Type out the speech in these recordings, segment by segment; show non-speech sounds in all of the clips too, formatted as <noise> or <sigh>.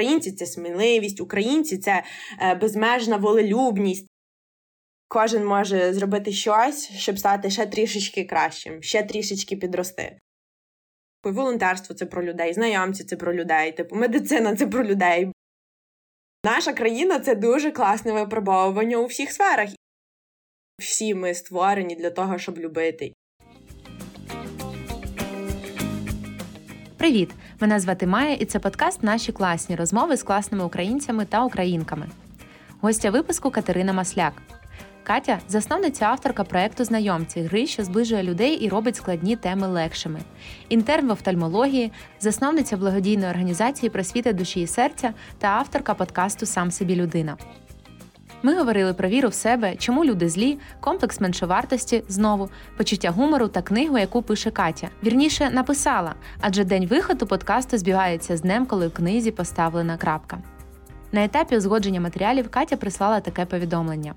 Українці це сміливість, українці це е, безмежна волелюбність. Кожен може зробити щось, щоб стати ще трішечки кращим, ще трішечки підрости. Волонтерство це про людей, знайомці це про людей, типу медицина це про людей. Наша країна це дуже класне випробовування у всіх сферах. Всі ми створені для того, щоб любити. Привіт! Мене звати Майя, і це подкаст Наші класні розмови з класними українцями та українками. Гостя випуску Катерина Масляк. Катя засновниця авторка проекту Знайомці, гри, що зближує людей і робить складні теми легшими. Інтерн в офтальмології, засновниця благодійної організації просвіти душі і серця та авторка подкасту Сам собі людина. Ми говорили про віру в себе, чому люди злі, комплекс меншовартості знову, почуття гумору та книгу, яку пише Катя. Вірніше написала, адже день виходу подкасту збігається з днем, коли в книзі поставлена крапка. На етапі узгодження матеріалів Катя прислала таке повідомлення.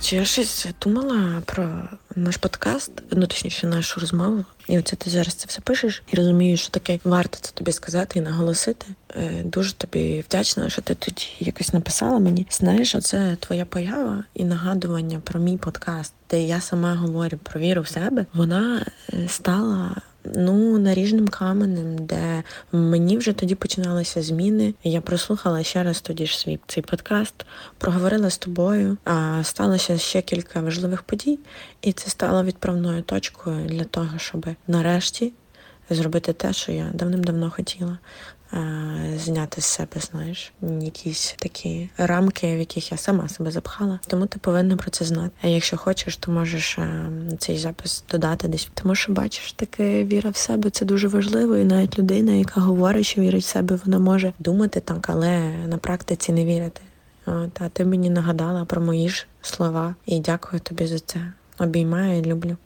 Чи я щось думала про наш подкаст, ну точніше, нашу розмову, і оце ти зараз це все пишеш і розумієш, що таке варто це тобі сказати і наголосити. Е, дуже тобі вдячна, що ти тоді якось написала мені. Знаєш, оце твоя поява і нагадування про мій подкаст, де я сама говорю про віру в себе. Вона е, стала ну наріжним каменем, де мені вже тоді починалися зміни. Я прослухала ще раз тоді ж свій цей подкаст, проговорила з тобою. А сталося ще кілька важливих подій, і це стало відправною точкою для того, щоб нарешті зробити те, що я давним-давно хотіла. Зняти з себе, знаєш, якісь такі рамки, в яких я сама себе запхала. Тому ти повинна про це знати. А якщо хочеш, то можеш цей запис додати десь. Тому що бачиш, таке віра в себе це дуже важливо, і навіть людина, яка говорить, що вірить в себе, вона може думати так, але на практиці не вірити. От, а ти мені нагадала про мої ж слова, і дякую тобі за це. Обіймаю люблю.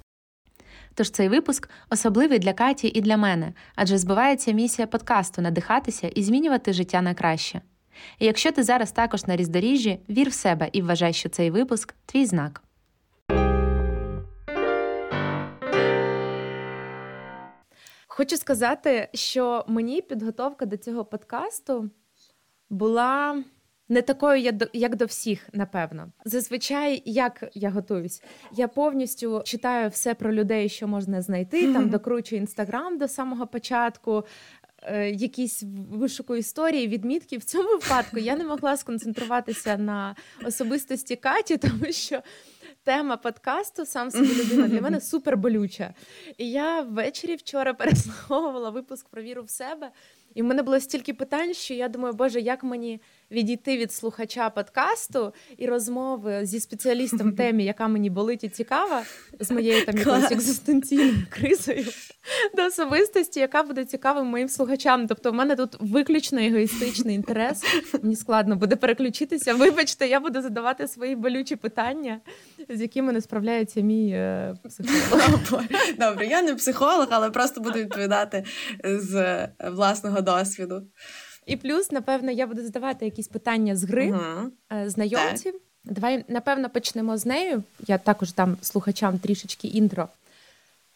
Тож цей випуск особливий для Каті і для мене, адже збивається місія подкасту надихатися і змінювати життя на краще. І якщо ти зараз також на різдоріжжі, вір в себе і вважай, що цей випуск твій знак. Хочу сказати, що мені підготовка до цього подкасту була не такою, як до всіх, напевно. Зазвичай, як я готуюсь, я повністю читаю все про людей, що можна знайти. Там докручую інстаграм до самого початку. Е, якісь вишукую історії, відмітки в цьому випадку я не могла сконцентруватися на особистості Каті, тому що тема подкасту сам собі людина для мене супер болюча. І я ввечері вчора переслуховувала випуск про віру в себе, і в мене було стільки питань, що я думаю, боже, як мені відійти від слухача подкасту і розмови зі спеціалістом в <laughs> темі, яка мені болить і цікава, з моєю там якоюсь екзистенційною кризою до особистості, яка буде цікавим моїм слухачам. Тобто, в мене тут виключно егоїстичний інтерес. Мені складно буде переключитися. Вибачте, я буду задавати свої болючі питання, з якими не справляється мій е, психолог. <laughs> Добре, я не психолог, але просто буду відповідати з е, власного досвіду. І плюс, напевно, я буду задавати якісь питання з гри uh знайомців. Давай, напевно, почнемо з нею. Я також дам слухачам трішечки інтро.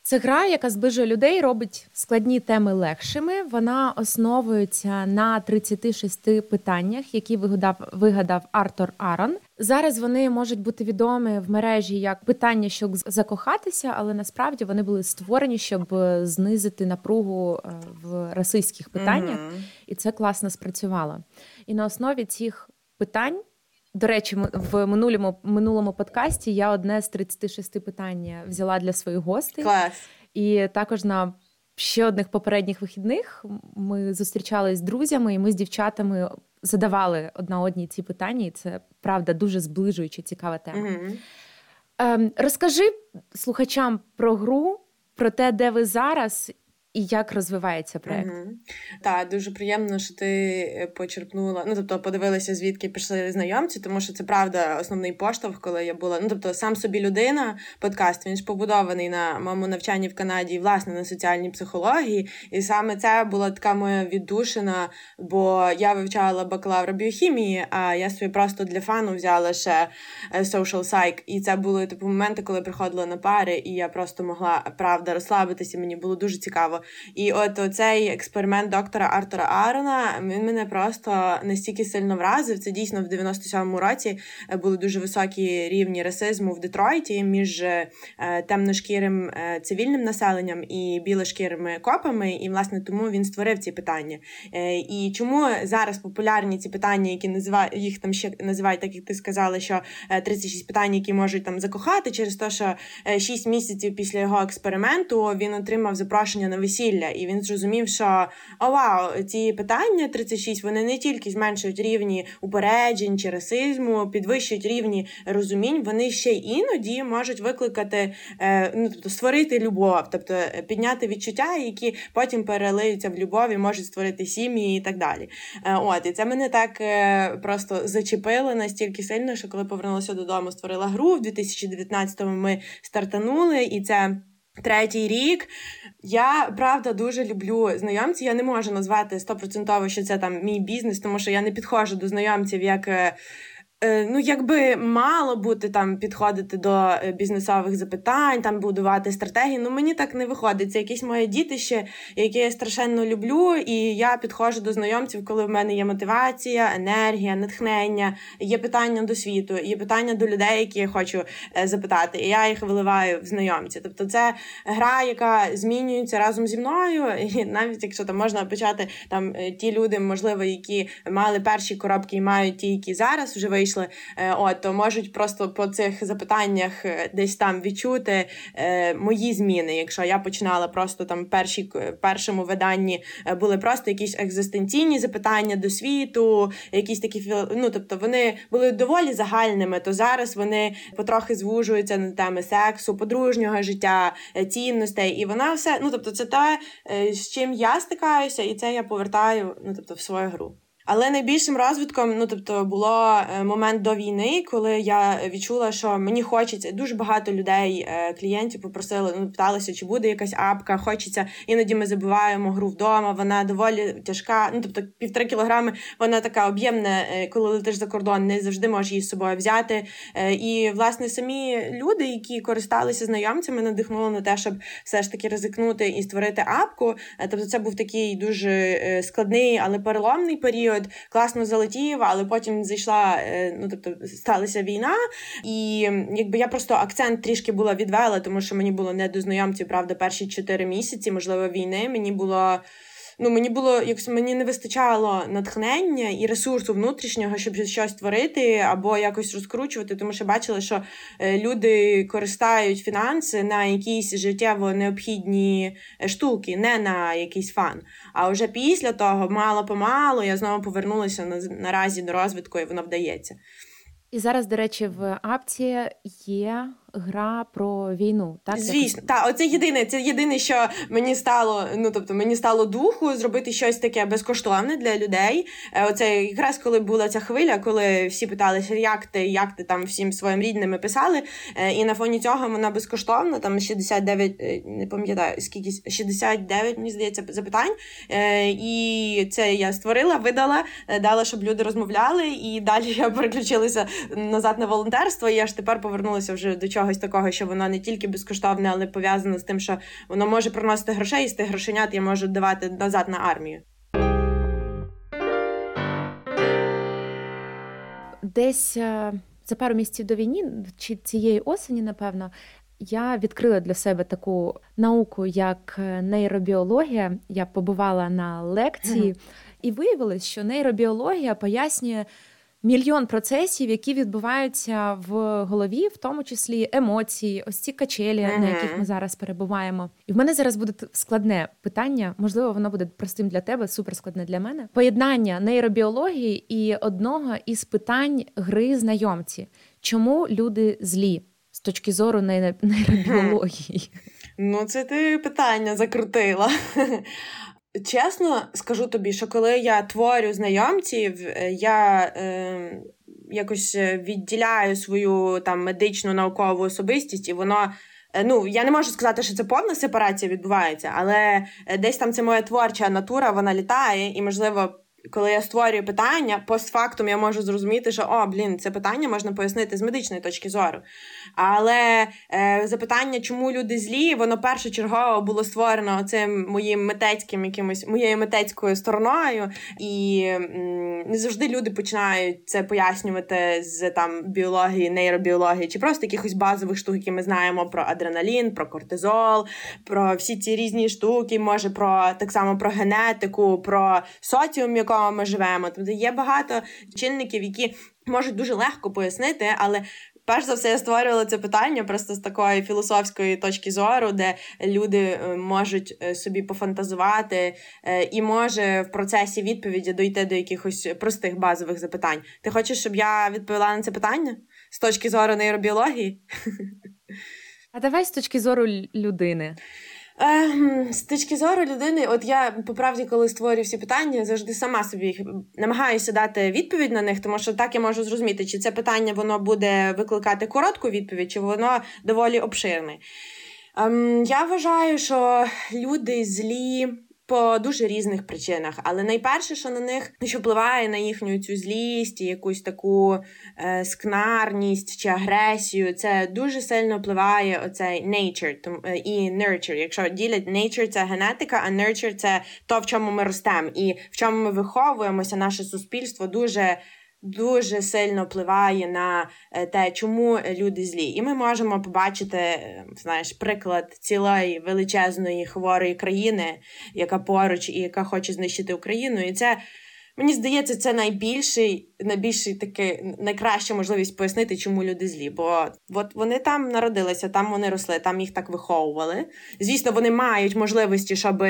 Це гра, яка зближує людей, робить складні теми легшими. Вона основується на 36 питаннях, які вигадав вигадав Артур Арон. Зараз вони можуть бути відомі в мережі як питання, щоб закохатися, але насправді вони були створені, щоб знизити напругу е, в расистських питаннях, mm-hmm. і це класно спрацювало. І на основі цих питань. До речі, в минулому минулому подкасті я одне з 36 питань взяла для своїх гостей. Клас. І також на ще одних попередніх вихідних ми зустрічалися з друзями, і ми з дівчатами задавали одна одній ці питання, і це правда дуже зближуюча, цікава тема. Mm-hmm. Ем, Розкажи слухачам про гру, про те, де ви зараз, і як розвивається проект. Угу. Так, дуже приємно, що ти е, почерпнула. Ну тобто, подивилася, звідки пішли знайомці, тому що це правда основний поштовх, коли я була. Ну тобто, сам собі людина, подкаст він ж побудований на моєму навчанні в Канаді, власне, на соціальній психології. І саме це була така моя віддушина, бо я вивчала бакалавра біохімії, а я собі просто для фану взяла ще е, social psych. І це були типу моменти, коли приходила на пари, і я просто могла правда розслабитися. Мені було дуже цікаво. І от цей експеримент доктора Артура Арона він мене просто настільки сильно вразив. Це дійсно в 97-му році були дуже високі рівні расизму в Детройті між темношкірим цивільним населенням і білошкірими копами. І власне тому він створив ці питання. І чому зараз популярні ці питання, які називають їх там ще називають, так як ти сказала, що 36 питань, які можуть там закохати, через те, що 6 місяців після його експерименту він отримав запрошення на весілля, і він зрозумів, що о, вау, ці питання 36, вони не тільки зменшують рівні упереджень чи расизму, підвищують рівні розумінь, вони ще іноді можуть викликати, е, ну тобто створити любов, тобто е, підняти відчуття, які потім перелиються в любові, можуть створити сім'ї і так далі. Е, от і це мене так просто зачепило настільки сильно, що коли повернулася додому, створила гру в 2019-му Ми стартанули, і це. Третій рік я правда дуже люблю знайомці. Я не можу назвати стопроцентово, що це там мій бізнес, тому що я не підходжу до знайомців як Е, ну, якби мало бути там підходити до е, бізнесових запитань, там будувати стратегії. Ну мені так не виходить. Це якесь моє дітище, яке я страшенно люблю, і я підходжу до знайомців, коли в мене є мотивація, енергія, натхнення, є питання до світу, є питання до людей, які я хочу е, запитати. І я їх виливаю в знайомці. Тобто, це гра, яка змінюється разом зі мною. І навіть якщо там можна почати там ті люди, можливо, які мали перші коробки і мають ті, які зараз вже вийшли вийшли, е, от, то можуть просто по цих запитаннях е, десь там відчути е, мої зміни. Якщо я починала просто там перші першому виданні були просто якісь екзистенційні запитання до світу, якісь такі ну, тобто вони були доволі загальними, то зараз вони потрохи звужуються на теми сексу, подружнього життя, цінностей, і вона все, ну тобто, це те, з чим я стикаюся, і це я повертаю ну, тобто, в свою гру. Але найбільшим розвитком, ну тобто, було е, момент до війни, коли я відчула, що мені хочеться дуже багато людей, е, клієнтів попросили, ну питалися, чи буде якась апка. Хочеться іноді ми забуваємо гру вдома. Вона доволі тяжка. Ну тобто півтора кілограми, вона така об'ємна, е, коли летиш за кордон, не завжди можеш її з собою взяти. І власне самі люди, які користалися знайомцями, надихнули на те, щоб все ж таки ризикнути і створити апку. Тобто, це був такий дуже складний, але переломний період період класно залетів, але потім зайшла, е, ну тобто сталася війна, і якби я просто акцент трішки була відвела, тому що мені було не до знайомців, правда, перші чотири місяці, можливо, війни. Мені було ну мені було якось мені не вистачало натхнення і ресурсу внутрішнього, щоб щось творити або якось розкручувати, тому що бачила, що е, люди користають фінанси на якісь життєво необхідні е, штуки, не на якийсь фан. А вже після того, мало помалу, я знову повернулася на наразі до розвитку, і воно вдається. І зараз, до речі, в апці є гра про війну. Так звісно, так, оце єдине. Це єдине, що мені стало. Ну тобто, мені стало духу зробити щось таке безкоштовне для людей. Е, оце якраз коли була ця хвиля, коли всі питалися, як ти, як ти там всім своїм рідними писали. Е, і на фоні цього вона безкоштовна. Там 69, е, не пам'ятаю скільки 69, мені здається, запитань. І це я створила, видала, дала, щоб люди розмовляли, і далі я переключилася назад на волонтерство. І я ж тепер повернулася вже до чогось такого, що воно не тільки безкоштовне, але пов'язане з тим, що воно може приносити грошей, і з тих грошенят я можу давати назад на армію. Десь е, за пару місяців до війни, чи цієї осені, напевно, я відкрила для себе таку науку, як е, нейробіологія. Я побувала на лекції, і виявилось, що нейробіологія пояснює мільйон процесів, які відбуваються в голові, в тому числі емоції, ось ці качелі, uh-huh. на яких ми зараз перебуваємо. І в мене зараз буде складне питання. Можливо, воно буде простим для тебе, суперскладне для мене. Поєднання нейробіології і одного із питань гри знайомці. Чому люди злі з точки зору нейробіології? Ну, це ти питання закрутила. Чесно скажу тобі, що коли я творю знайомців, е, я е, якось е, відділяю свою там медичну наукову особистість, і воно. Е, ну, я не можу сказати, що це повна сепарація відбувається, але десь там це моя творча натура, вона літає, і, можливо, коли я створюю питання, постфактум я можу зрозуміти, що о, блін, це питання можна пояснити з медичної точки зору. Але е, запитання, чому люди злі, воно першочергово було створено цим моїм митецьким якимось моєю митецькою стороною, і м, не завжди люди починають це пояснювати з там біології, нейробіології чи просто якихось базових штук, які ми знаємо про адреналін, про кортизол, про всі ці різні штуки, може про так само про генетику, про соціум, в якому ми живемо. Тобто є багато чинників, які можуть дуже легко пояснити, але. Перш за все, я створювала це питання просто з такої філософської точки зору, де люди е, можуть е, собі пофантазувати, е, і може в процесі відповіді дойти до якихось простих базових запитань. Ти хочеш, щоб я відповіла на це питання з точки зору нейробіології? <laughs> А давай з точки зору людини. Ем, з точки зору людини, от я по правді, коли створюю всі питання, завжди сама собі намагаюся дати відповідь на них, тому що так я можу зрозуміти, чи це питання воно буде викликати коротку відповідь, чи воно доволі обширне. Ем, я вважаю, що люди злі по дуже різних причинах. Але найперше, що на них що впливає на їхню цю злість, якусь таку е, скнарність чи агресію, це дуже сильно впливає оцей nature е, і nurture. Якщо ділять nature це генетика, а nurture це то, в чому ми ростемо, і в чому ми виховуємося, наше суспільство дуже дуже сильно впливає на е, те, чому люди злі. І ми можемо побачити е, знаєш, приклад цілої величезної хворої країни, яка поруч і яка хоче знищити Україну. І це Мені здається, це найбільший, найбільший такий найкраща можливість пояснити, чому люди злі. Бо от вони там народилися, там вони росли, там їх так виховували. Звісно, вони мають можливості, щоб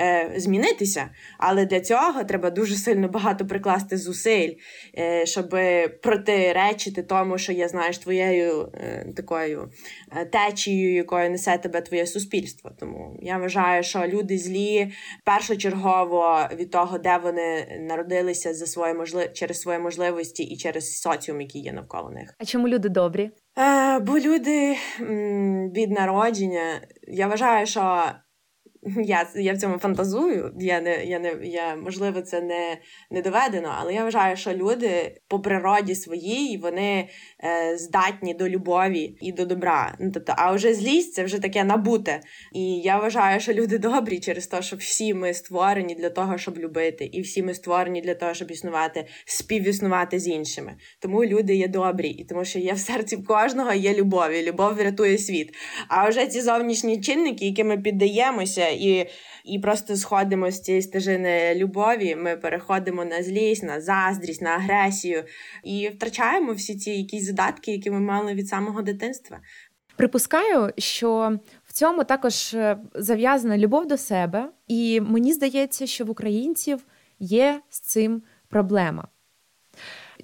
е, змінитися, але для цього треба дуже сильно багато прикласти зусиль, е, щоб протиречити тому, що я знаєш твоєю е, такою е, течією, якою несе тебе твоє суспільство. Тому я вважаю, що люди злі першочергово від того, де вони народилися за свої можли... через свої можливості і через соціум, який є навколо них. А чому люди добрі? Е, Бо люди м, від народження я вважаю, що <laughs> я я в цьому фантазую. Я не, я не, я, Можливо, це не не доведено, але я вважаю, що люди по природі своїй вони е, здатні до любові і до добра. Ну, тобто, А вже злість це вже таке набуте. І я вважаю, що люди добрі через те, що всі ми створені для того, щоб любити, і всі ми створені для того, щоб існувати, співіснувати з іншими. Тому люди є добрі, і тому що є в серці кожного є любов, і любов врятує світ. А вже ці зовнішні чинники, які ми піддаємося і і просто сходимо з цієї стежини любові. Ми переходимо на злість, на заздрість, на агресію і втрачаємо всі ці якісь задатки, які ми мали від самого дитинства. Припускаю, що в цьому також е, зав'язана любов до себе, і мені здається, що в українців є з цим проблема.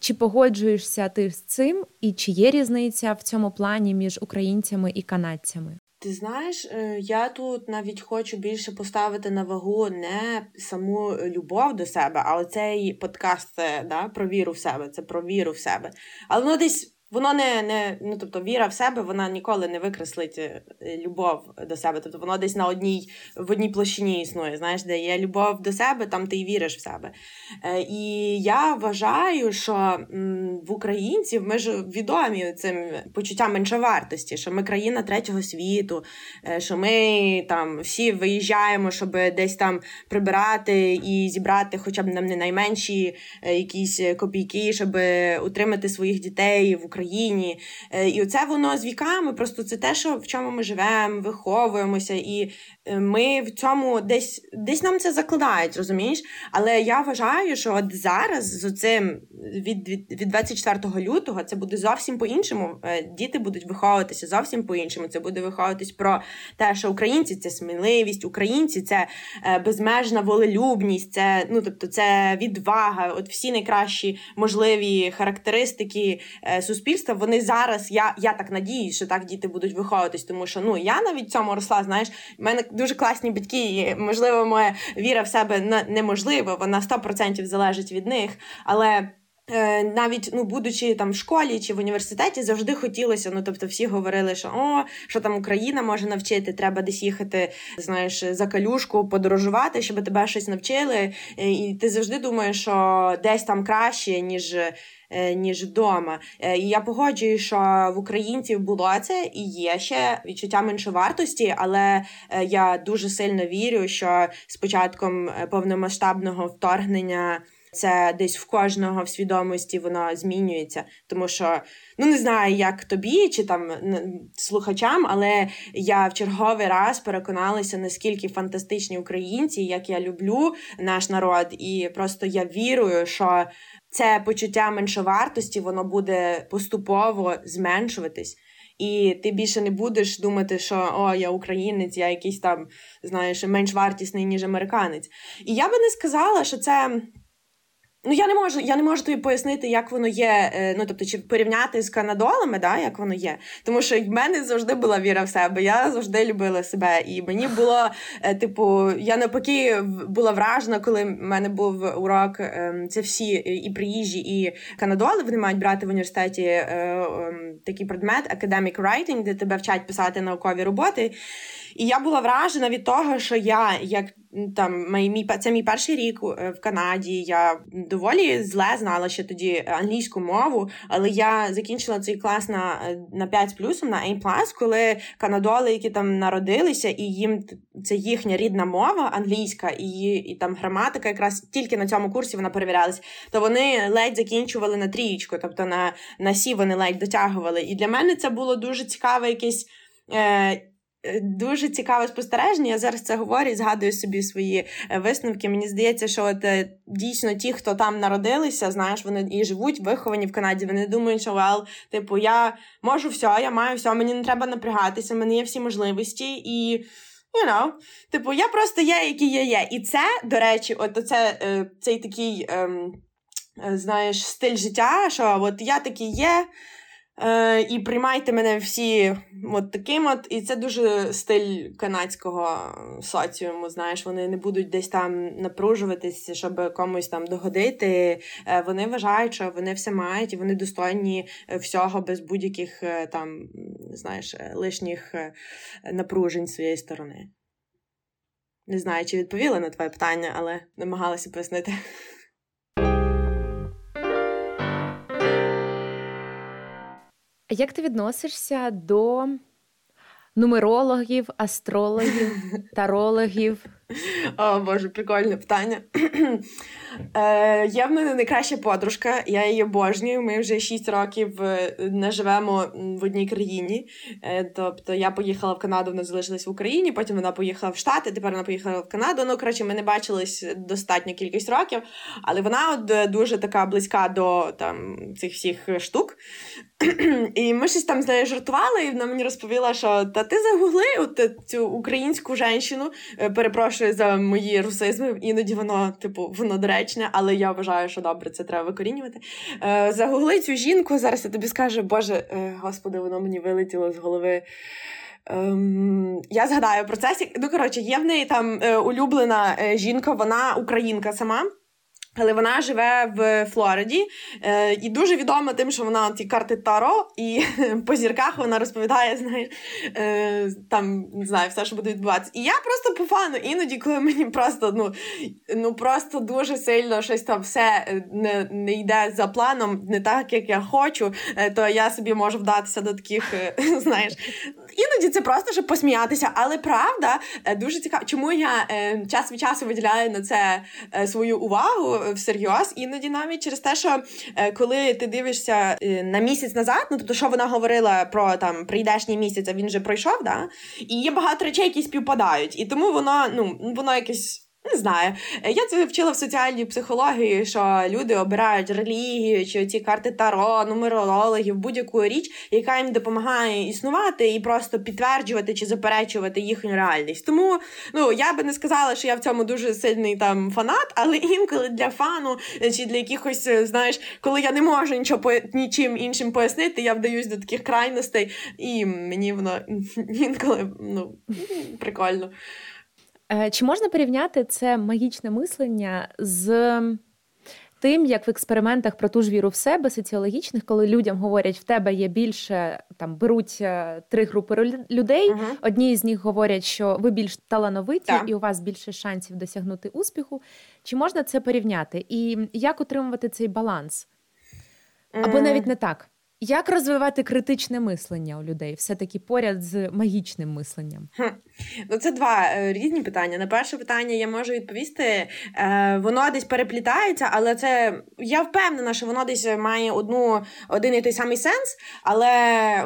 Чи погоджуєшся ти з цим, і чи є різниця в цьому плані між українцями і канадцями? Ти знаєш, е, я тут навіть хочу більше поставити на вагу не саму любов до себе, а оцей подкаст це да, про віру в себе, це про віру в себе. Але воно десь Воно не не ну тобто віра в себе, вона ніколи не викреслить е, любов до себе. Тобто воно десь на одній в одній площині існує. Знаєш, де є любов до себе, там ти й віриш в себе. Е, І я вважаю, що в українців ми ж відомі цим почуттям меншовартості, що ми країна третього світу, е, що ми там всі виїжджаємо, щоб десь там прибирати і зібрати, хоча б нам не найменші якісь копійки, щоб утримати своїх дітей в Україні. Україні. Е, і оце воно з віками, просто це те, що в чому ми живемо, виховуємося, і е, ми в цьому десь десь нам це закладають, розумієш? Але я вважаю, що от зараз з цим від, від, від 24 лютого це буде зовсім по-іншому. Е, діти будуть виховуватися зовсім по-іншому. Це буде виховуватись про те, що українці це сміливість, українці це безмежна волелюбність, це ну тобто це відвага, от всі найкращі можливі характеристики суспільства суспільства, вони зараз, я я так надіюсь, що так діти будуть виховуватись, тому що ну я навіть цьому росла. Знаєш, в мене дуже класні батьки, і, можливо, моя віра в себе неможлива, вона 100% залежить від них. Але навіть ну, будучи там в школі чи в університеті, завжди хотілося. Ну тобто, всі говорили, що о, що там Україна може навчити, треба десь їхати, знаєш, за калюшку, подорожувати, щоб тебе щось навчили. Е, і ти завжди думаєш, що десь там краще, ніж. Е, ніж вдома. І я погоджую, що в українців було це і є ще відчуття меншовартості, але я дуже сильно вірю, що з початком повномасштабного вторгнення це десь в кожного в свідомості воно змінюється. Тому що ну не знаю, як тобі чи там слухачам, але я в черговий раз переконалася, наскільки фантастичні українці, як я люблю наш народ, і просто я вірую, що це почуття меншовартості воно буде поступово зменшуватись. І ти більше не будеш думати, що о, я українець, я якийсь там, знаєш, менш вартісний, ніж американець. І я би не сказала, що це Ну, я не можу я не можу тобі пояснити, як воно є. Е, ну, тобто, чи порівняти з канадолами, да, як воно є. Тому що в мене завжди була віра в себе. Я завжди любила себе. І мені було, е, типу, я навпаки була вражена, коли в мене був урок. Ем, це всі і приїжджі, і канадоли. Вони мають брати в університеті е, ем, такий предмет academic writing, де тебе вчать писати наукові роботи. І я була вражена від того, що я, як там мій, це мій перший рік е, в Канаді, я доволі зле знала ще тоді англійську мову, але я закінчила цей клас на на 5 з плюсом, на A+, коли канадоли, які там народилися, і їм це їхня рідна мова англійська, і і там граматика, якраз тільки на цьому курсі вона перевірялась, то вони ледь закінчували на трієчку, тобто на на сі вони ледь дотягували. І для мене це було дуже цікаве якесь. Е, Е, дуже цікаве спостереження. Я зараз це говорю і згадую собі свої е, висновки. Мені здається, що от е, дійсно ті, хто там народилися, знаєш, вони і живуть, виховані в Канаді. Вони думають, що вел, типу, я можу все, я маю все, мені не треба напрягатися, в мене є всі можливості і. You know, типу, я просто є, який я є. І це, до речі, от оце, цей такий, ем, знаєш, стиль життя, що от я такий є. Е, І приймайте мене всі от таким от. І це дуже стиль канадського соціуму. Знаєш, вони не будуть десь там напружуватися, щоб комусь там догодити. Е, Вони вважають, що вони все мають і вони достойні всього без будь-яких е, там, знаєш, лишніх напружень своєї сторони. Не знаю, чи відповіла на твоє питання, але намагалася пояснити. Як ти відносишся до нумерологів, астрологів, <laughs> тарологів? О, Боже, прикольне питання. <clears throat> Е, Є в мене найкраща подружка, я її обожнюю. Ми вже 6 років е, не живемо в одній країні. Е, тобто я поїхала в Канаду, вона залишилась в Україні, потім вона поїхала в Штати, тепер вона поїхала в Канаду. Ну, коротше, ми не бачились достатньо кількість років, але вона от е, дуже така близька до там цих всіх штук. <clears throat> І ми щось там з нею жартували, і вона мені розповіла, що та ти загугли от цю українську жінку, перепрошую за мої русизми, іноді воно, типу, воно доречне, але я вважаю, що добре, це треба викорінювати. Е, Загугли цю жінку, зараз я тобі скажу, Боже, е, господи, воно мені вилетіло з голови. Ем, Я згадаю про це. Ну, коротше, є в неї там е, улюблена е, жінка, вона українка сама. Але вона живе в Флориді е, і дуже відома тим, що вона ті карти Таро, і <laughs> по зірках вона розповідає, знаєш, е, там не знаю, все, що буде відбуватися. І я просто по фану, іноді, коли мені просто ну ну просто дуже сильно щось там все е, не не йде за планом, не так, як я хочу, е, то я собі можу вдатися до таких, е, <laughs> знаєш, іноді це просто щоб посміятися. Але правда е, дуже цікаво, чому я час від часу виділяю на це свою увагу всерйоз, іноді навіть через те, що е, коли ти дивишся е, на місяць назад, ну тобто, що вона говорила про там прийдешній місяць, а він вже пройшов, да? і є багато речей, які співпадають, і тому воно ну воно якесь. Не знаю. Я це вчила в соціальній психології, що люди обирають релігію чи ці карти таро, нумерологів, будь-яку річ, яка їм допомагає існувати і просто підтверджувати чи заперечувати їхню реальність. Тому ну я би не сказала, що я в цьому дуже сильний там фанат, але інколи для фану чи для якихось, знаєш, коли я не можу нічого по нічим іншим пояснити, я вдаюсь до таких крайностей, і мені воно <laughs> інколи ну прикольно. Е, чи можна порівняти це магічне мислення з тим, як в експериментах про ту ж віру в себе соціологічних, коли людям говорять, в тебе є більше там беруть е, три групи людей. uh Одні з них говорять, що ви більш талановиті так. і у вас більше шансів досягнути успіху. Чи можна це порівняти? І як утримувати цей баланс? Або навіть не так. Як розвивати критичне мислення у людей, все-таки поряд з магічним мисленням? Хм. Ну, це два е, різні питання. На перше питання я можу відповісти. Е, Воно десь переплітається, але це я впевнена, що воно десь має одну один і той самий сенс. Але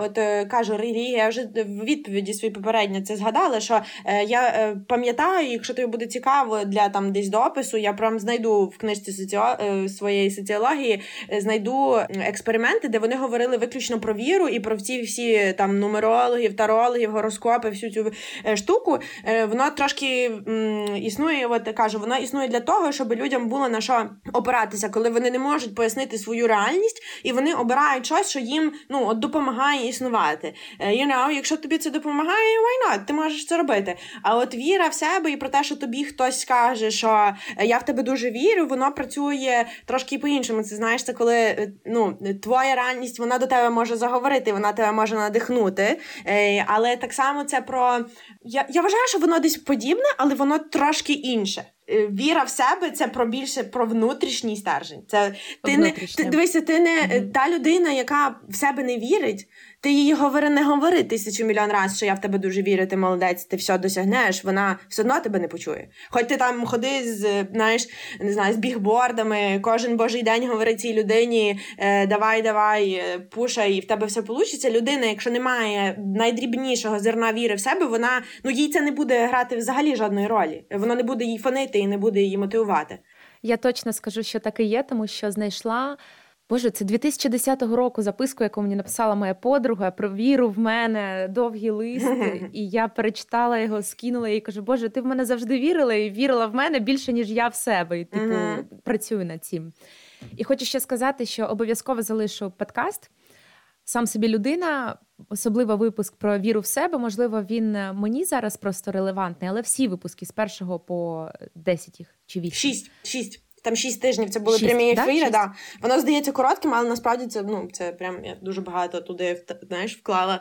от е, кажу, релігія, я вже в відповіді своїй попередньо це згадала. Що е, я е, пам'ятаю, якщо тобі буде цікаво для там десь допису, я прям знайду в книжці соціо... Е, своєї соціології, знайду експерименти, де вони говорили говорили виключно про віру і про ці всі там нумерологів, тарологів, гороскопи, всю цю е, штуку, е, воно трошки м, існує. От кажу, воно існує для того, щоб людям було на що опиратися, коли вони не можуть пояснити свою реальність, і вони обирають щось, що їм ну от допомагає існувати. Е, you know, якщо тобі це допомагає, why not? Ти можеш це робити. А от віра в себе і про те, що тобі хтось скаже, що я в тебе дуже вірю, воно працює трошки по-іншому. Це знаєш, це коли ну твоя реальність вона до тебе може заговорити, вона тебе може надихнути. Е, але так само це про. Я, Я вважаю, що воно десь подібне, але воно трошки інше. Е, віра в себе це про більше про внутрішній стержень. Це ти не ти дивися, ти не mm-hmm. та людина, яка в себе не вірить. Ти її говори, не говори тисячу мільйон разів, що я в тебе дуже вірю, ти молодець, ти все досягнеш. Вона все одно тебе не почує. Хоч ти там ходи з знаєш, не знаю, з бігбордами, кожен божий день говорить цій людині: е, давай, давай, е, пушай, і в тебе все вийде. Людина, якщо немає найдрібнішого зерна віри в себе, вона ну їй це не буде грати взагалі жодної ролі. Воно не буде їй фонити і не буде її мотивувати. Я точно скажу, що так і є, тому що знайшла. Боже, це 2010 року записку, яку мені написала моя подруга про віру в мене, довгі листи. <laughs> І я перечитала його, скинула і кажу, Боже, ти в мене завжди вірила і вірила в мене більше, ніж я в себе. І типу працюю над цим. І хочу ще сказати, що обов'язково залишу подкаст. Сам собі людина, особливо випуск про віру в себе. Можливо, він мені зараз просто релевантний, але всі випуски з першого по 10 їх чи 8. Шість. Шість. Там шість тижнів це були прямі ефіри. Да? да. Воно здається коротким, але насправді це ну це прям я дуже багато туди знаєш, вклала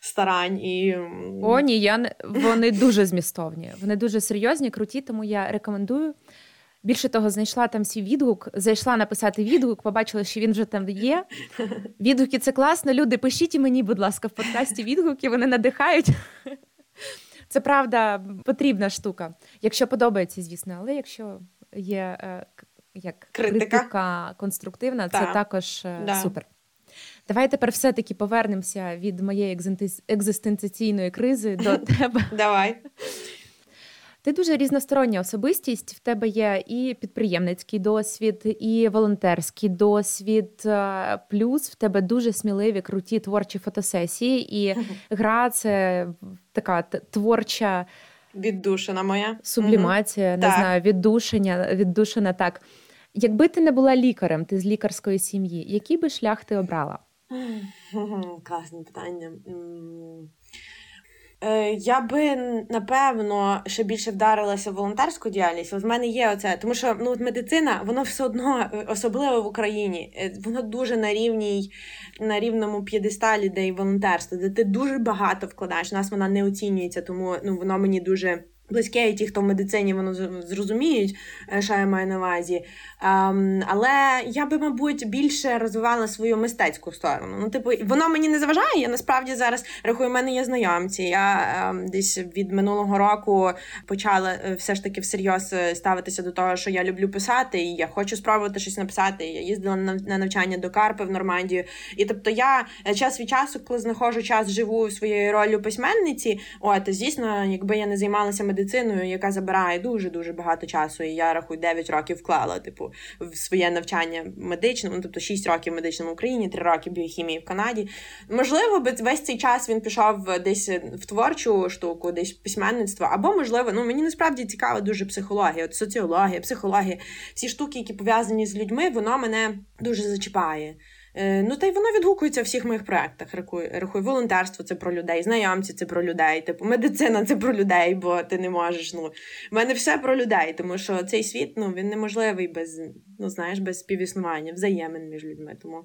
старань і о, ні, я не вони дуже змістовні. Вони дуже серйозні, круті, тому я рекомендую. Більше того, знайшла там свій відгук, зайшла написати відгук, побачила, що він вже там є. Відгуки це класно. Люди, пишіть мені, будь ласка, в подкасті відгуки, вони надихають. Це правда потрібна штука. Якщо подобається, звісно, але якщо є е, як критика, критика конструктивна, так. це також е, да. супер. Давай тепер все-таки повернемося від моєї екзистенційної кризи до <laughs> тебе. Давай. Ти дуже різностороння особистість. В тебе є і підприємницький досвід, і волонтерський досвід. Е, плюс в тебе дуже сміливі, круті творчі фотосесії, і <laughs> гра це така творча віддушена моя сублімація, угу. не так. знаю, віддушення, віддушена так. Якби ти не була лікарем, ти з лікарської сім'ї, який би шлях ти обрала? <laughs> Класне питання. Е, я би напевно ще більше вдарилася в волонтерську діяльність. От в мене є оце, тому що ну медицина, воно все одно, е, особливо в Україні, е, воно дуже на рівній, на рівному п'єдесталі, де і волонтерство, де ти дуже багато вкладаєш. У нас вона не оцінюється, тому ну воно мені дуже. Близьке, і ті, хто в медицині воно зрозуміють, е, що я маю на увазі. Um, але я би, мабуть, більше розвивала свою мистецьку сторону. Ну, типу, воно мені не заважає. Я насправді зараз рахую, в мене є знайомці. Я um, десь від минулого року почала е, все ж таки всерйоз е, ставитися до того, що я люблю писати, і я хочу спробувати щось написати. Я їздила на навчання до Карпи в Нормандію. І тобто, я час від часу, коли знаходжу час, живу своєю ролью письменниці. От, звісно, якби я не займалася медициною, яка забирає дуже дуже багато часу, і я рахую 9 років вклала, типу, в своє навчання медичному, ну, тобто 6 років в медичному Україні, 3 роки біохімії в Канаді. Можливо, весь цей час він пішов десь в творчу штуку, десь в письменництво, або можливо, ну мені насправді цікава дуже психологія, от соціологія, психологія, всі штуки, які пов'язані з людьми, воно мене дуже зачіпає. Е, ну та й воно відгукується в всіх моїх проектах. Рахую, рахую, волонтерство це про людей, знайомці це про людей, типу медицина це про людей, бо ти не можеш. Ну в мене все про людей, тому що цей світ ну він неможливий без ну знаєш, без співіснування, взаємин між людьми. Тому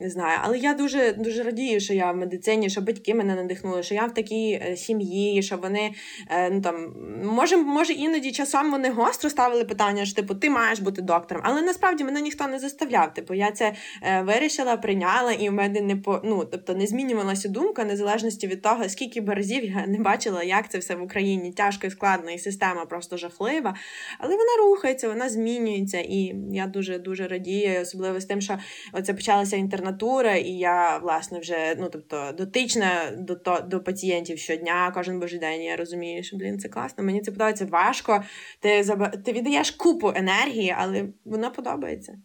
не знаю. Але я дуже дуже радію, що я в медицині, що батьки мене надихнули, що я в такій е, сім'ї, що вони е, ну там може, може іноді часом вони гостро ставили питання, що типу ти маєш бути доктором, але насправді мене ніхто не заставляв. Типу, я це е, вирішила, прийняла, і в мене не по ну, тобто не змінювалася думка незалежності від того, скільки би разів я не бачила, як це все в Україні тяжко і складно, і система просто жахлива. Але вона рухається, вона змінюється, і я дуже дуже радію, особливо з тим, що оце почалася інтернатура, і я власне вже ну тобто дотична до то, до пацієнтів щодня, кожен божий день. Я розумію, що блін, це класно. Мені це подобається важко. Ти заба... ти віддаєш купу енергії, але вона подобається.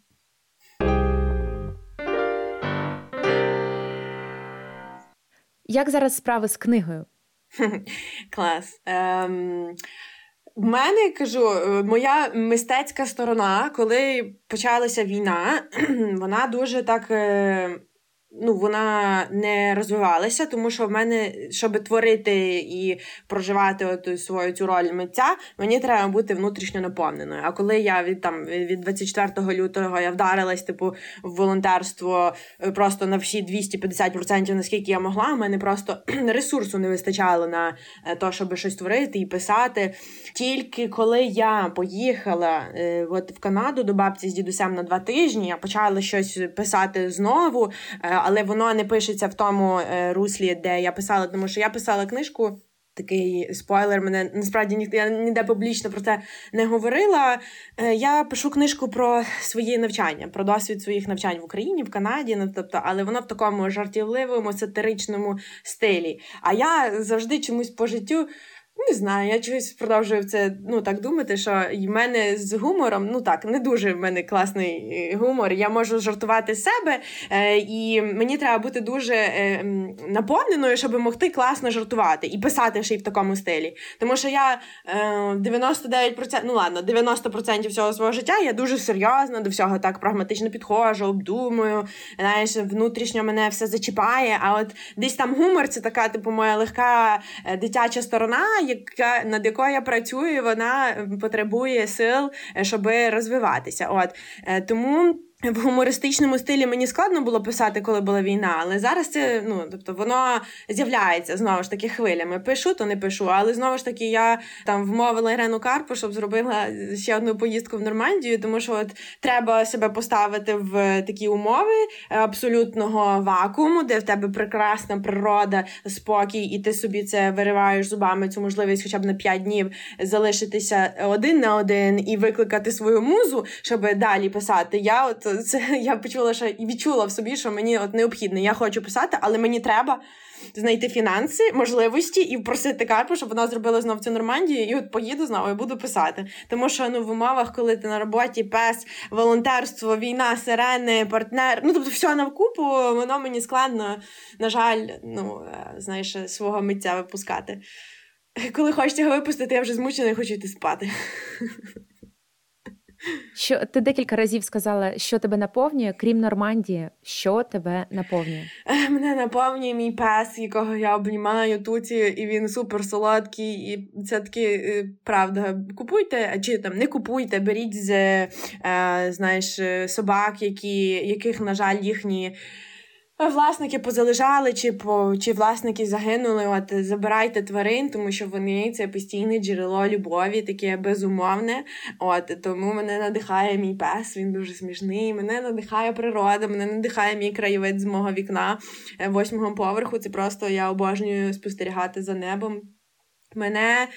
Як зараз справи з книгою? <laughs> Клас. Ем... В мене кажу, е, моя мистецька сторона, коли почалася війна, <clears throat> вона дуже так е, ну, вона не розвивалася, тому що в мене, щоб творити і проживати от свою цю роль митця, мені треба бути внутрішньо наповненою. А коли я від там від 24 лютого я вдарилась, типу, в волонтерство е, просто на всі 250%, наскільки я могла, в мене просто <clears throat> ресурсу не вистачало на е, те, щоб щось творити і писати. Тільки коли я поїхала е, от в Канаду до бабці з дідусем на два тижні, я почала щось писати знову але воно не пишеться в тому е, руслі, де я писала, тому що я писала книжку. Такий спойлер, мене насправді ніхто я ніде публічно про це не говорила. Е, я пишу книжку про свої навчання, про досвід своїх навчань в Україні, в Канаді, ну тобто, але воно в такому жартівливому, сатиричному стилі. А я завжди чомусь по життю не знаю, я чогось продовжую це ну так думати, що в мене з гумором, ну так, не дуже в мене класний е, гумор. Я можу жартувати себе, е, і мені треба бути дуже е, наповненою, щоб могти класно жартувати і писати ще й в такому стилі. Тому що я е, 99%, ну ладно, 90% всього свого життя я дуже серйозно до всього так прагматично підходжу, обдумую. Знаєш, внутрішньо мене все зачіпає. А от десь там гумор це така, типу, моя легка е, дитяча сторона яка над якою я працюю, вона потребує сил, е, щоб розвиватися. От е, тому. В гумористичному стилі мені складно було писати, коли була війна, але зараз це ну тобто воно з'являється знову ж таки хвилями. Пишу, то не пишу. Але знову ж таки я там вмовила Ірину Карпу, щоб зробила ще одну поїздку в Нормандію, тому що от треба себе поставити в такі умови абсолютного вакууму, де в тебе прекрасна природа, спокій, і ти собі це вириваєш зубами цю можливість, хоча б на 5 днів залишитися один на один і викликати свою музу, щоб далі писати. Я от <laughs> це я почула, що і відчула в собі, що мені от необхідно. Я хочу писати, але мені треба знайти фінанси, можливості і просити Карпу, щоб вона зробила знов цю Нормандію, і от поїду знову і буду писати. Тому що ну в умовах, коли ти на роботі, пес, волонтерство, війна, сирени, партнер, ну тобто все навкупу, воно мені складно, на жаль, ну е, знаєш, свого митця випускати. Коли хочеться його випустити, я вже змучена і хочу йти спати. <laughs> Що ти декілька разів сказала, що тебе наповнює, крім Нормандії, що тебе наповнює? Е, мене наповнює мій пес, якого я обнімаю туті, і він супер солодкий. І це таки е, правда. Купуйте, чи там не купуйте, беріть з е, знаєш собак, які, яких, на жаль, їхні. Власники позалежали, чи по чи власники загинули. От забирайте тварин, тому що вони це постійне джерело любові, таке безумовне. От тому мене надихає мій пес. Він дуже смішний. Мене надихає природа, мене надихає мій краєвид з мого вікна е, восьмого поверху. Це просто я обожнюю спостерігати за небом. Мене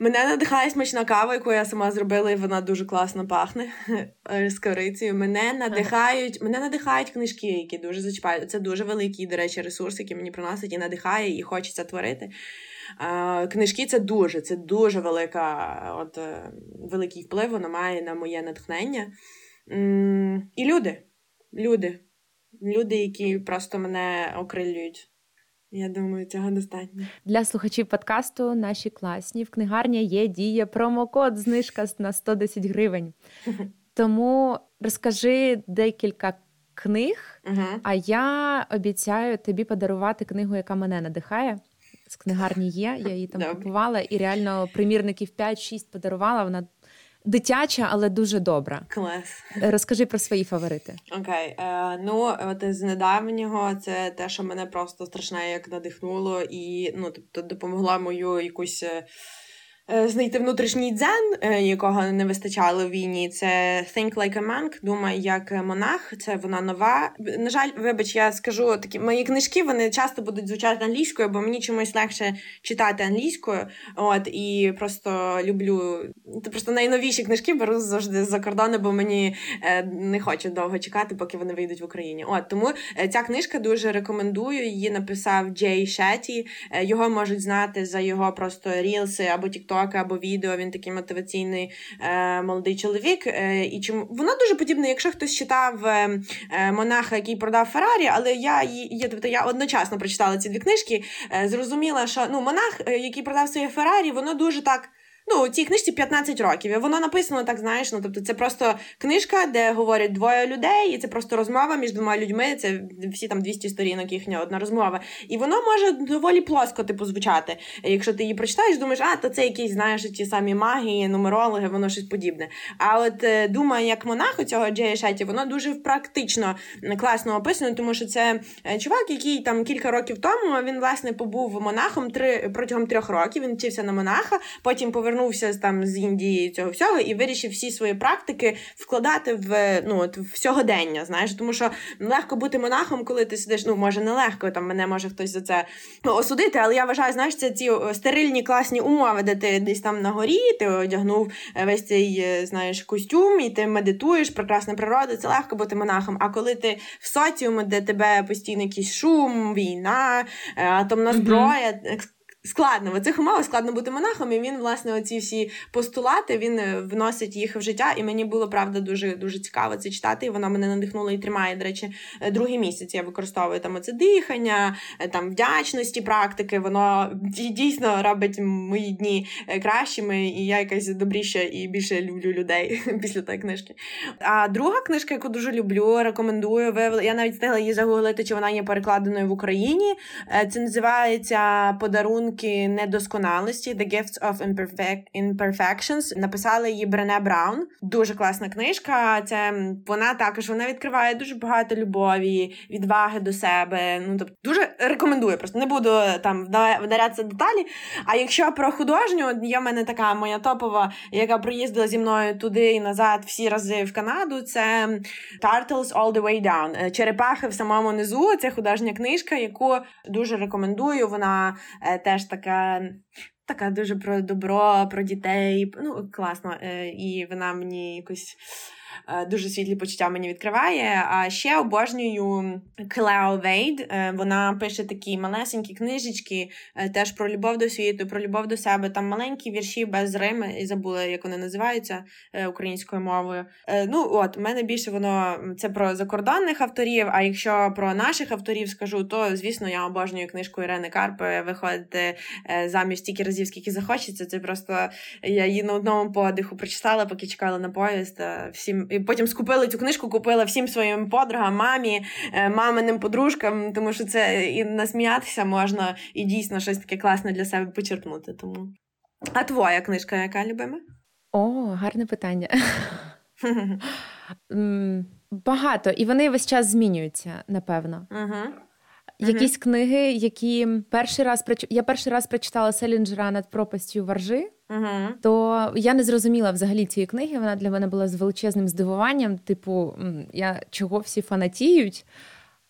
Мене надихає смачна кава, яку я сама зробила, і вона дуже класно пахне <laughs> е, з корицею. Мене надихають, мене надихають книжки, які дуже зачіпають. Це дуже великий, до речі, ресурс, який мені приносить і надихає, і хочеться творити. Книжки це дуже, це дуже велика, от е, великий вплив вона має на моє натхнення. І люди. Люди. Люди, які просто мене окрилюють. Я думаю, цього достатньо для слухачів подкасту. Наші класні в книгарні є діє промокод знижка на 110 гривень. <laughs> Тому розкажи декілька книг. Uh-huh. А я обіцяю тобі подарувати книгу, яка мене надихає. З книгарні є. Я її там купувала і реально примірників 5-6 подарувала. Вона дитяча, але дуже добра. Клас. Розкажи про свої фаворити. Окей. Е, Ну, от з недавнього це те, що мене просто страшне як надихнуло, і ну, тобто допомогла мою якусь. Е, знайти внутрішній дзен, е, якого не вистачало в війні. Це Think Like a Monk, думай як монах. Це вона нова. На жаль, вибач, я скажу такі мої книжки. Вони часто будуть звучати англійською, бо мені чомусь легше читати англійською. От і просто люблю просто найновіші книжки беру завжди за кордону, бо мені е, не хочу довго чекати, поки вони вийдуть в Україні. От тому ця книжка дуже рекомендую. Її написав Джей Шеті. Його можуть знати за його просто рілси або тікток тіктоки або відео. Він такий мотиваційний е, молодий чоловік. Е, і чому воно дуже подібне, якщо хтось читав е, е монаха, який продав Феррарі, але я я, тобто я одночасно прочитала ці дві книжки. Е, зрозуміла, що ну монах, е, який продав своє Феррарі, воно дуже так. Ну, цій книжці 15 років. І воно написано так, знаєш. Ну, тобто, це просто книжка, де говорять двоє людей, і це просто розмова між двома людьми. Це всі там 200 сторінок, їхня одна розмова. І воно може доволі плоско типу звучати. Якщо ти її прочитаєш, думаєш, а то це якісь, знаєш, ті самі магії, нумерологи, воно щось подібне. А от е, думаю, як монах у цього Джея Шеті, воно дуже практично класно описано, тому що це е, чувак, який там кілька років тому він власне побув монахом три протягом трьох років. Він вчився на монаха, потім повернувся повернувся там з Індії цього всього і вирішив всі свої практики вкладати в ну от в сьогодення. Знаєш, тому що легко бути монахом, коли ти сидиш. Ну може не легко, там мене може хтось за це ну, осудити, але я вважаю, знаєш, це ці стерильні класні умови, де ти десь там на горі, ти одягнув е, весь цей е, знаєш костюм, і ти медитуєш, прекрасна природа. Це легко бути монахом. А коли ти в соціумі, де тебе постійно якийсь шум, війна, е, атомна зброя. Mm-hmm складно в цих умовах складно бути монахом, і він, власне, оці всі постулати він е, вносить їх в життя. І мені було правда дуже дуже цікаво це читати. І воно мене надихнуло і тримає. До речі, е, другий місяць я використовую там оце дихання, е, там вдячності, практики. Воно дійсно робить мої дні кращими, і я якась добріша і більше люблю людей <laughs> після тої книжки. А друга книжка, яку дуже люблю, рекомендую. Виявила я навіть встигла її загуглити, чи вона є перекладеною в Україні. Це називається подарунки подарунки недосконалості The Gifts of Imperfections. Написала її Брене Браун. Дуже класна книжка. Це вона також вона відкриває дуже багато любові, відваги до себе. Ну тобто дуже рекомендую. Просто не буду там вдарятися деталі. А якщо про художню, є в мене така моя топова, яка приїздила зі мною туди і назад всі рази в Канаду. Це Turtles All the Way Down. Черепахи в самому низу. Це художня книжка, яку дуже рекомендую. Вона е, теж така. Така дуже про добро, про дітей. Ну, класно. Е, і вона мені якось дуже світлі почуття мені відкриває. А ще обожнюю Клео Вейд. Е, вона пише такі малесенькі книжечки, е, теж про любов до світу, про любов до себе. Там маленькі вірші без рими, і забула, як вони називаються українською мовою. Ну от, у мене більше воно це про закордонних авторів. А якщо про наших авторів скажу, то звісно я обожнюю книжку Ірени Карпи виходити заміж стільки разів, скільки захочеться. Це просто я її на одному подиху прочитала, поки чекала на поїзд. Всім і потім скупили цю книжку, купила всім своїм подругам, мамі, е, маминим подружкам, тому що це і насміятися можна, і дійсно щось таке класне для себе почерпнути. Тому. А твоя книжка, яка любима? О, гарне питання. Багато, і вони весь час змінюються, напевно. uh Якісь книги, які перший раз я перший раз прочитала Селінджера над пропастю варжи. Uh-huh. То я не зрозуміла взагалі цієї книги. Вона для мене була з величезним здивуванням. Типу, я чого всі фанатіють.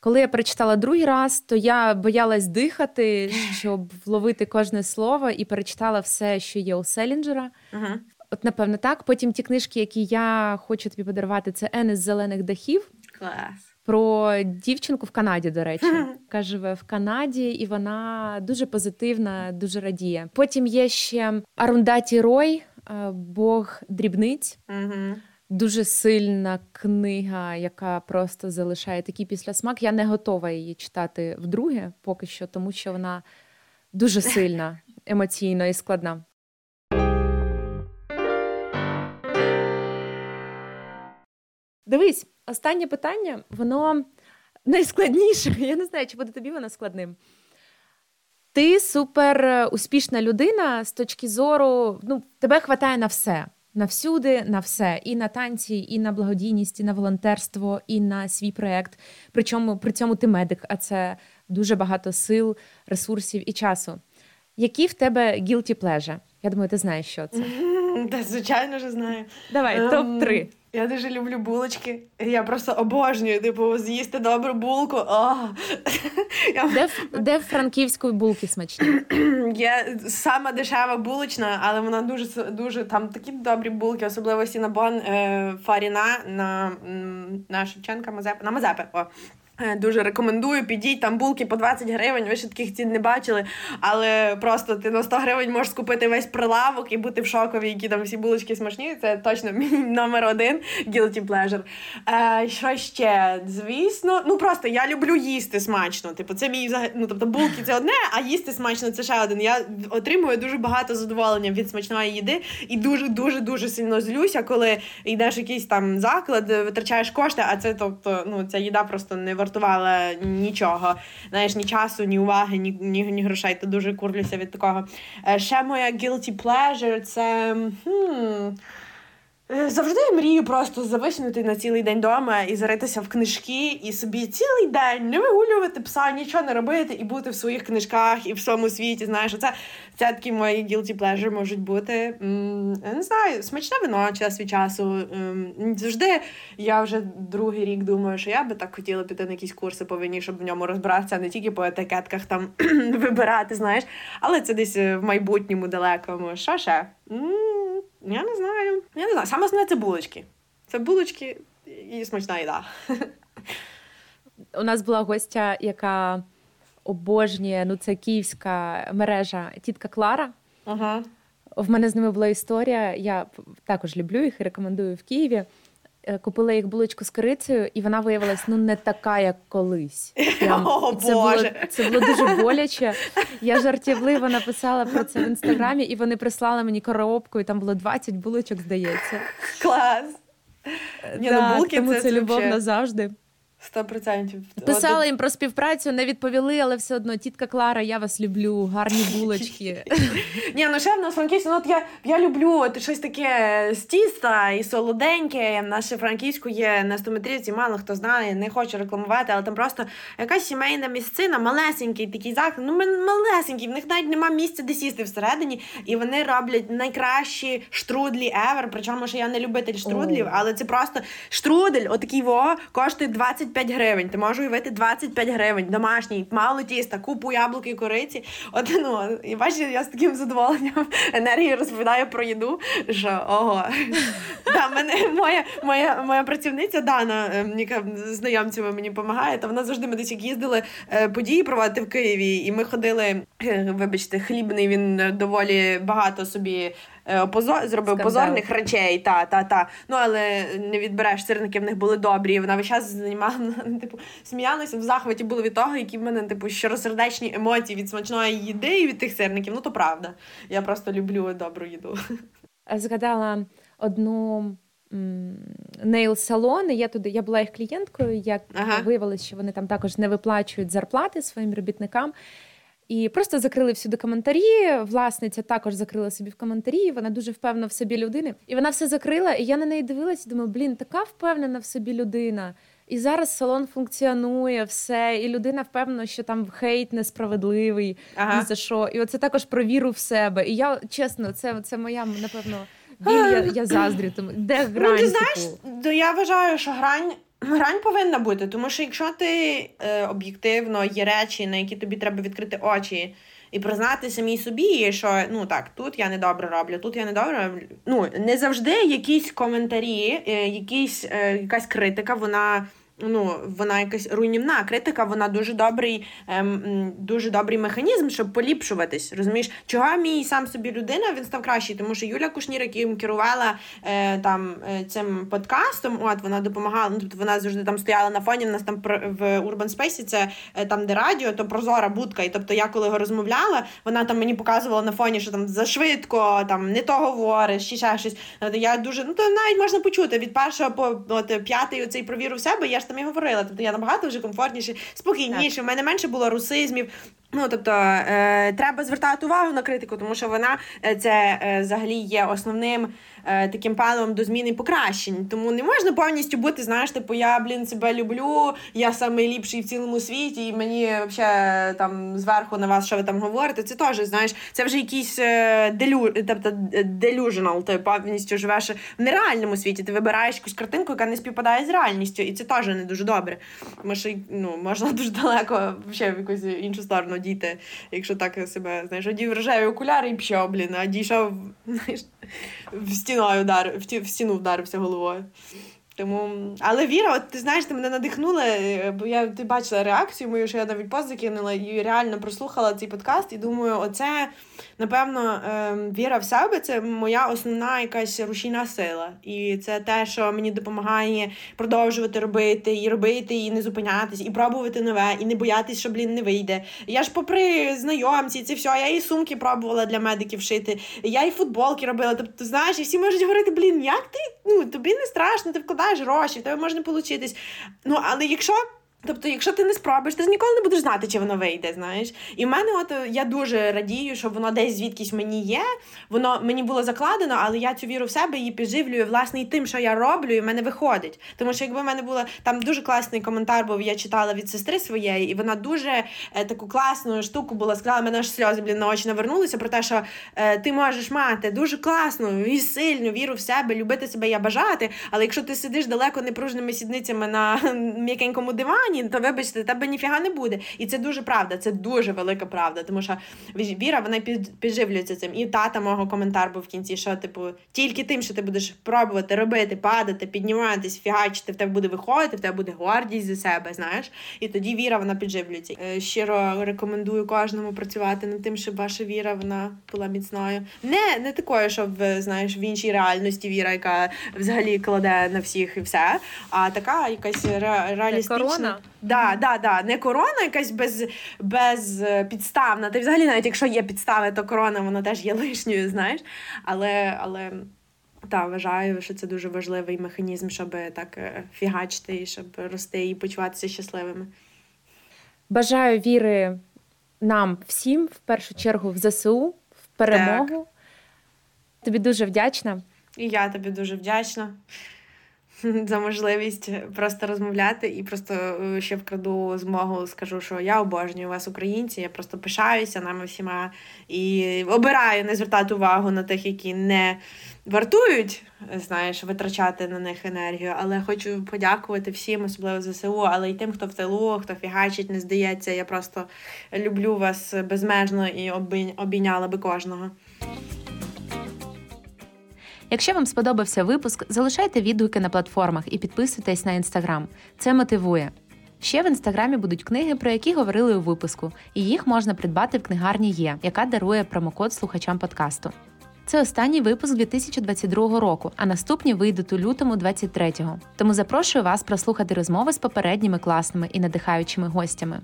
Коли я прочитала другий раз, то я боялась дихати, щоб вловити кожне слово, і перечитала все, що є у Селінджера. Uh-huh. От, напевно, так. Потім ті книжки, які я хочу тобі подарувати, це Ен із зелених дахів. Клас про дівчинку в Канаді, до речі, яка живе в Канаді, і вона дуже позитивна, дуже радіє. Потім є ще Арундаті Рой, е, Бог дрібниць. Дуже сильна книга, яка просто залишає такий післясмак. Я не готова її читати вдруге, поки що, тому що вона дуже сильна, <laughs> емоційно і складна. Дивись, останнє питання, воно найскладніше. <laughs> Я не знаю, чи буде тобі воно складним. Ти супер е, успішна людина з точки зору, ну, тебе хватає на все. На всюди, на все, і на танці, і на благодійність, і на волонтерство, і на свій проєкт. Причому при цьому ти медик, а це дуже багато сил, ресурсів і часу. Які в тебе guilty pleasure? Я думаю, ти знаєш, що це. <laughs> Та, звичайно ж знаю. Давай, um, топ 3 Я дуже люблю булочки. Я просто обожнюю, типу, з'їсти добру булку. О! Де <laughs> де в франківської булки смачні? <clears throat> Є сама дешева булочна, але вона дуже дуже там такі добрі булки, особливо Сінабон е, Фаріна на на Шевченка Мазепа. На Мазепи. О. Е, дуже рекомендую, підіть там булки по 20 гривень, ви ще таких цін не бачили, але просто ти на 100 гривень можеш купити весь прилавок і бути в шокові, які там всі булочки смачні. Це точно <laughs> мій номер один guilty pleasure. Е, Що ще? Звісно, ну просто я люблю їсти смачно. Типу, це мій ну, тобто булки це одне, а їсти смачно це ще один. Я отримую дуже багато задоволення від смачної їди і дуже дуже дуже сильно злюся, коли йдеш в якийсь там заклад, витрачаєш кошти, а це тобто, ну ця їда просто не вартує вартувала нічого. Знаєш, ні часу, ні уваги, ні ні, ні грошей. То дуже курлюся від такого. Е, ще моя guilty pleasure це. Хм, завжди мрію просто зависнути на цілий день вдома і заритися в книжки, і собі цілий день не вигулювати пса, нічого не робити, і бути в своїх книжках і в своєму світі. Знаєш, це це такі мої guilty pleasure можуть бути. Не знаю, смачне вино час від часу. Завжди я вже другий рік думаю, що я би так хотіла піти на якісь курси по вині, щоб в ньому розбиратися, не тільки по етикетках там <clears throat> вибирати, знаєш, але це десь в майбутньому далекому. Що ще? Я не знаю. Я не знаю. Саме основне це булочки. Це булочки і смачна їда. <laughs> У нас була гостя, яка обожнює, ну це київська мережа тітка Клара. Ага. В мене з ними була історія. Я також люблю їх і рекомендую в Києві. Е, купила їх булочку з корицею, і вона виявилась ну не така, як колись. <laughs> Прям, О, це Боже. було це було дуже боляче. Я жартівливо написала про це в інстаграмі, і вони прислали мені коробку, і там було 20 булочок, здається. Клас! Ні, ну, булки Тому це, це любов назавжди. Сто процентів. Писала їм про співпрацю, не відповіли, але все одно тітка Клара, я вас люблю, гарні булочки. <laughs> Ні, ну ще в нас франківську, ну от я я люблю от щось таке з тіста і солоденьке. Наше франківську є на стометрівці, мало хто знає, не хочу рекламувати, але там просто якась сімейна місцина, малесенький такий заклад, ну малесенький, в них навіть нема місця, де сісти всередині, і вони роблять найкращі штрудлі ever, Причому що я не любитель штрудлів, але це просто штрудель, отакий во, коштує 20 25 гривень. Ти можеш уявити 25 гривень, домашній, мало тіста, купу яблук і кориці. От, ну, І бачиш, я з таким задоволенням енергії розповідаю про їду. що ого. <laughs> Да, мене, Моя моя, моя працівниця Дана, ем, яка знайомцями мені допомагає, то вона завжди ми десь як їздили е, події проводити в Києві, і ми ходили, е, вибачте, хлібний він доволі багато собі Е, позор, зробив Скандал. позорних речей, та, та, та. Ну, але не відбереш сирники, в них були добрі. Вона весь час займала, <laughs> ну, типу, сміялися в захваті були від того, які в мене, типу, щиросердечні емоції від смачної їди і від тих сирників. Ну, то правда. Я просто люблю добру їду. Згадала одну. Нейл салони, я туди я була їх клієнткою. Як ага. виявилось, що вони там також не виплачують зарплати своїм робітникам. І просто закрили всюди коментарі. Власниця також закрила собі в коментарі. Вона дуже впевнена в собі людини. І вона все закрила. І я на неї дивилася і думаю, блін, така впевнена в собі людина. І зараз салон функціонує, все, і людина впевнена, що там хейт несправедливий ага. ні за що. І оце також про віру в себе. І я чесно, це це моя напевно. <gasps> Біль, я я заздрю, тому де грань? Ну, ти знаєш, типу? я вважаю, що грань Грань повинна бути, тому що якщо ти е, об'єктивно є речі, на які тобі треба відкрити очі і признати самій собі, що ну так, тут я недобре роблю, тут я недобре роблю. Ну не завжди якісь коментарі, е, якісь, е, якась критика, вона ну, вона якась руйнівна. Критика, вона дуже добрий, ем, дуже добрий механізм, щоб поліпшуватись. Розумієш, чого мій сам собі людина він став кращий, тому що Юля Кушнір, яким керувала е, там е, цим подкастом, от вона допомагала. Ну, тобто вона завжди там стояла на фоні. В нас там в Urban Space, це е, там, де радіо, то прозора будка. І тобто, я коли його розмовляла, вона там мені показувала на фоні, що там зашвидко, там не то говориш, чи ще щось. Тобто, я дуже ну то навіть можна почути від першого по от п'ятий оцей провіру себе. Я ж там і говорила. Тобто я набагато вже комфортніше, спокійніше. У мене менше було русизмів. Ну, тобто е, треба звертати увагу на критику, тому що вона е, це е, взагалі є основним е, таким паливом до зміни і покращень. Тому не можна повністю бути, знаєш, типу, я, блін, себе люблю, я найліпший в цілому світі, і мені взагалі там зверху на вас, що ви там говорите, це теж, знаєш, це вже якийсь е, делю, тобто delusional, ти повністю живеш в нереальному світі. Ти вибираєш якусь картинку, яка не співпадає з реальністю, і це теж не дуже добре. Тому що ну, можна <laughs> дуже далеко ще в якусь іншу сторону діти, якщо так себе знаєш, одів рожеві окуляри і пшов, блін, а дійшов знаєш, в стіну удар, в стіну вдарився головою. Тому, але Віра, от ти знаєш, ти мене надихнула, е, бо я ти бачила реакцію мою, що я навіть пост закинула і реально прослухала цей подкаст, і думаю, оце, напевно, ем, віра в себе це моя основна якась рушійна сила. І це те, що мені допомагає продовжувати робити, і робити, і не зупинятись, і пробувати нове, і не боятись, що блін не вийде. Я ж, попри знайомці, це все, я і сумки пробувала для медиків шити, я і футболки робила. Тобто, знаєш, і всі можуть говорити, блін, як ти? Ну тобі не страшно, ти вкладаєш гроші, в тебе може не получитись. Ну, але якщо Тобто, якщо ти не спробуєш, ти ж ніколи не будеш знати, чи воно вийде, знаєш. І в мене, от я дуже радію, що воно десь звідкись мені є. Воно мені було закладено, але я цю віру в себе її підживлюю, власне, і тим, що я роблю, і в мене виходить. Тому що якби в мене було там дуже класний коментар, був я читала від сестри своєї, і вона дуже е, таку класну штуку була сказала, мене аж сльози блін, на очі навернулися про те, що е, ти можеш мати дуже класну і сильну віру в себе, любити себе і бажати. Але якщо ти сидиш далеко непружними сідницями на <laughs> м'якенькому дивані, ні, то вибачте, тебе ніфіга не буде. І це дуже правда, це дуже велика правда. Тому що віра вона підживлюється цим. І тата мого коментар був в кінці, що типу, тільки тим, що ти будеш пробувати робити, падати, підніматись, фігачити, в тебе буде виходити, в тебе буде гордість за себе, знаєш. І тоді віра вона підживлюється. Е, щиро рекомендую кожному працювати над тим, щоб ваша віра вона була міцною. Не не такою, щоб знаєш, в іншій реальності віра, яка взагалі кладе на всіх і все, а така якась ре- реалістична. Да, да, да. Не корона якась без, безпідставна. Та взагалі, навіть якщо є підстави, то корона вона теж є лишньою, знаєш. Але але та, вважаю, що це дуже важливий механізм, щоб так е, фігачити і щоб рости і почуватися щасливими. Бажаю віри нам всім, в першу чергу, в ЗСУ, в перемогу. Так. Тобі дуже вдячна. І я тобі дуже вдячна. <laughs> за можливість просто розмовляти і просто е, ще вкраду змогу скажу, що я обожнюю вас, українці. Я просто пишаюся нами всіма і обираю не звертати увагу на тих, які не вартують, знаєш, витрачати на них енергію. Але хочу подякувати всім, особливо ЗСУ, але й тим, хто в тилу, хто фігачить, не здається. Я просто люблю вас безмежно і обійняла би кожного. Якщо вам сподобався випуск, залишайте відгуки на платформах і підписуйтесь на інстаграм. Це мотивує. Ще в інстаграмі будуть книги, про які говорили у випуску, і їх можна придбати в книгарні Є, яка дарує промокод слухачам подкасту. Це останній випуск 2022 року, а наступні вийдуть у лютому 23-го. Тому запрошую вас прослухати розмови з попередніми класними і надихаючими гостями.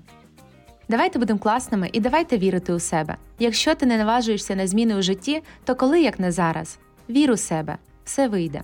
Давайте будемо класними і давайте вірити у себе. Якщо ти не наважуєшся на зміни у житті, то коли як не зараз? Вір у себе, все вийде.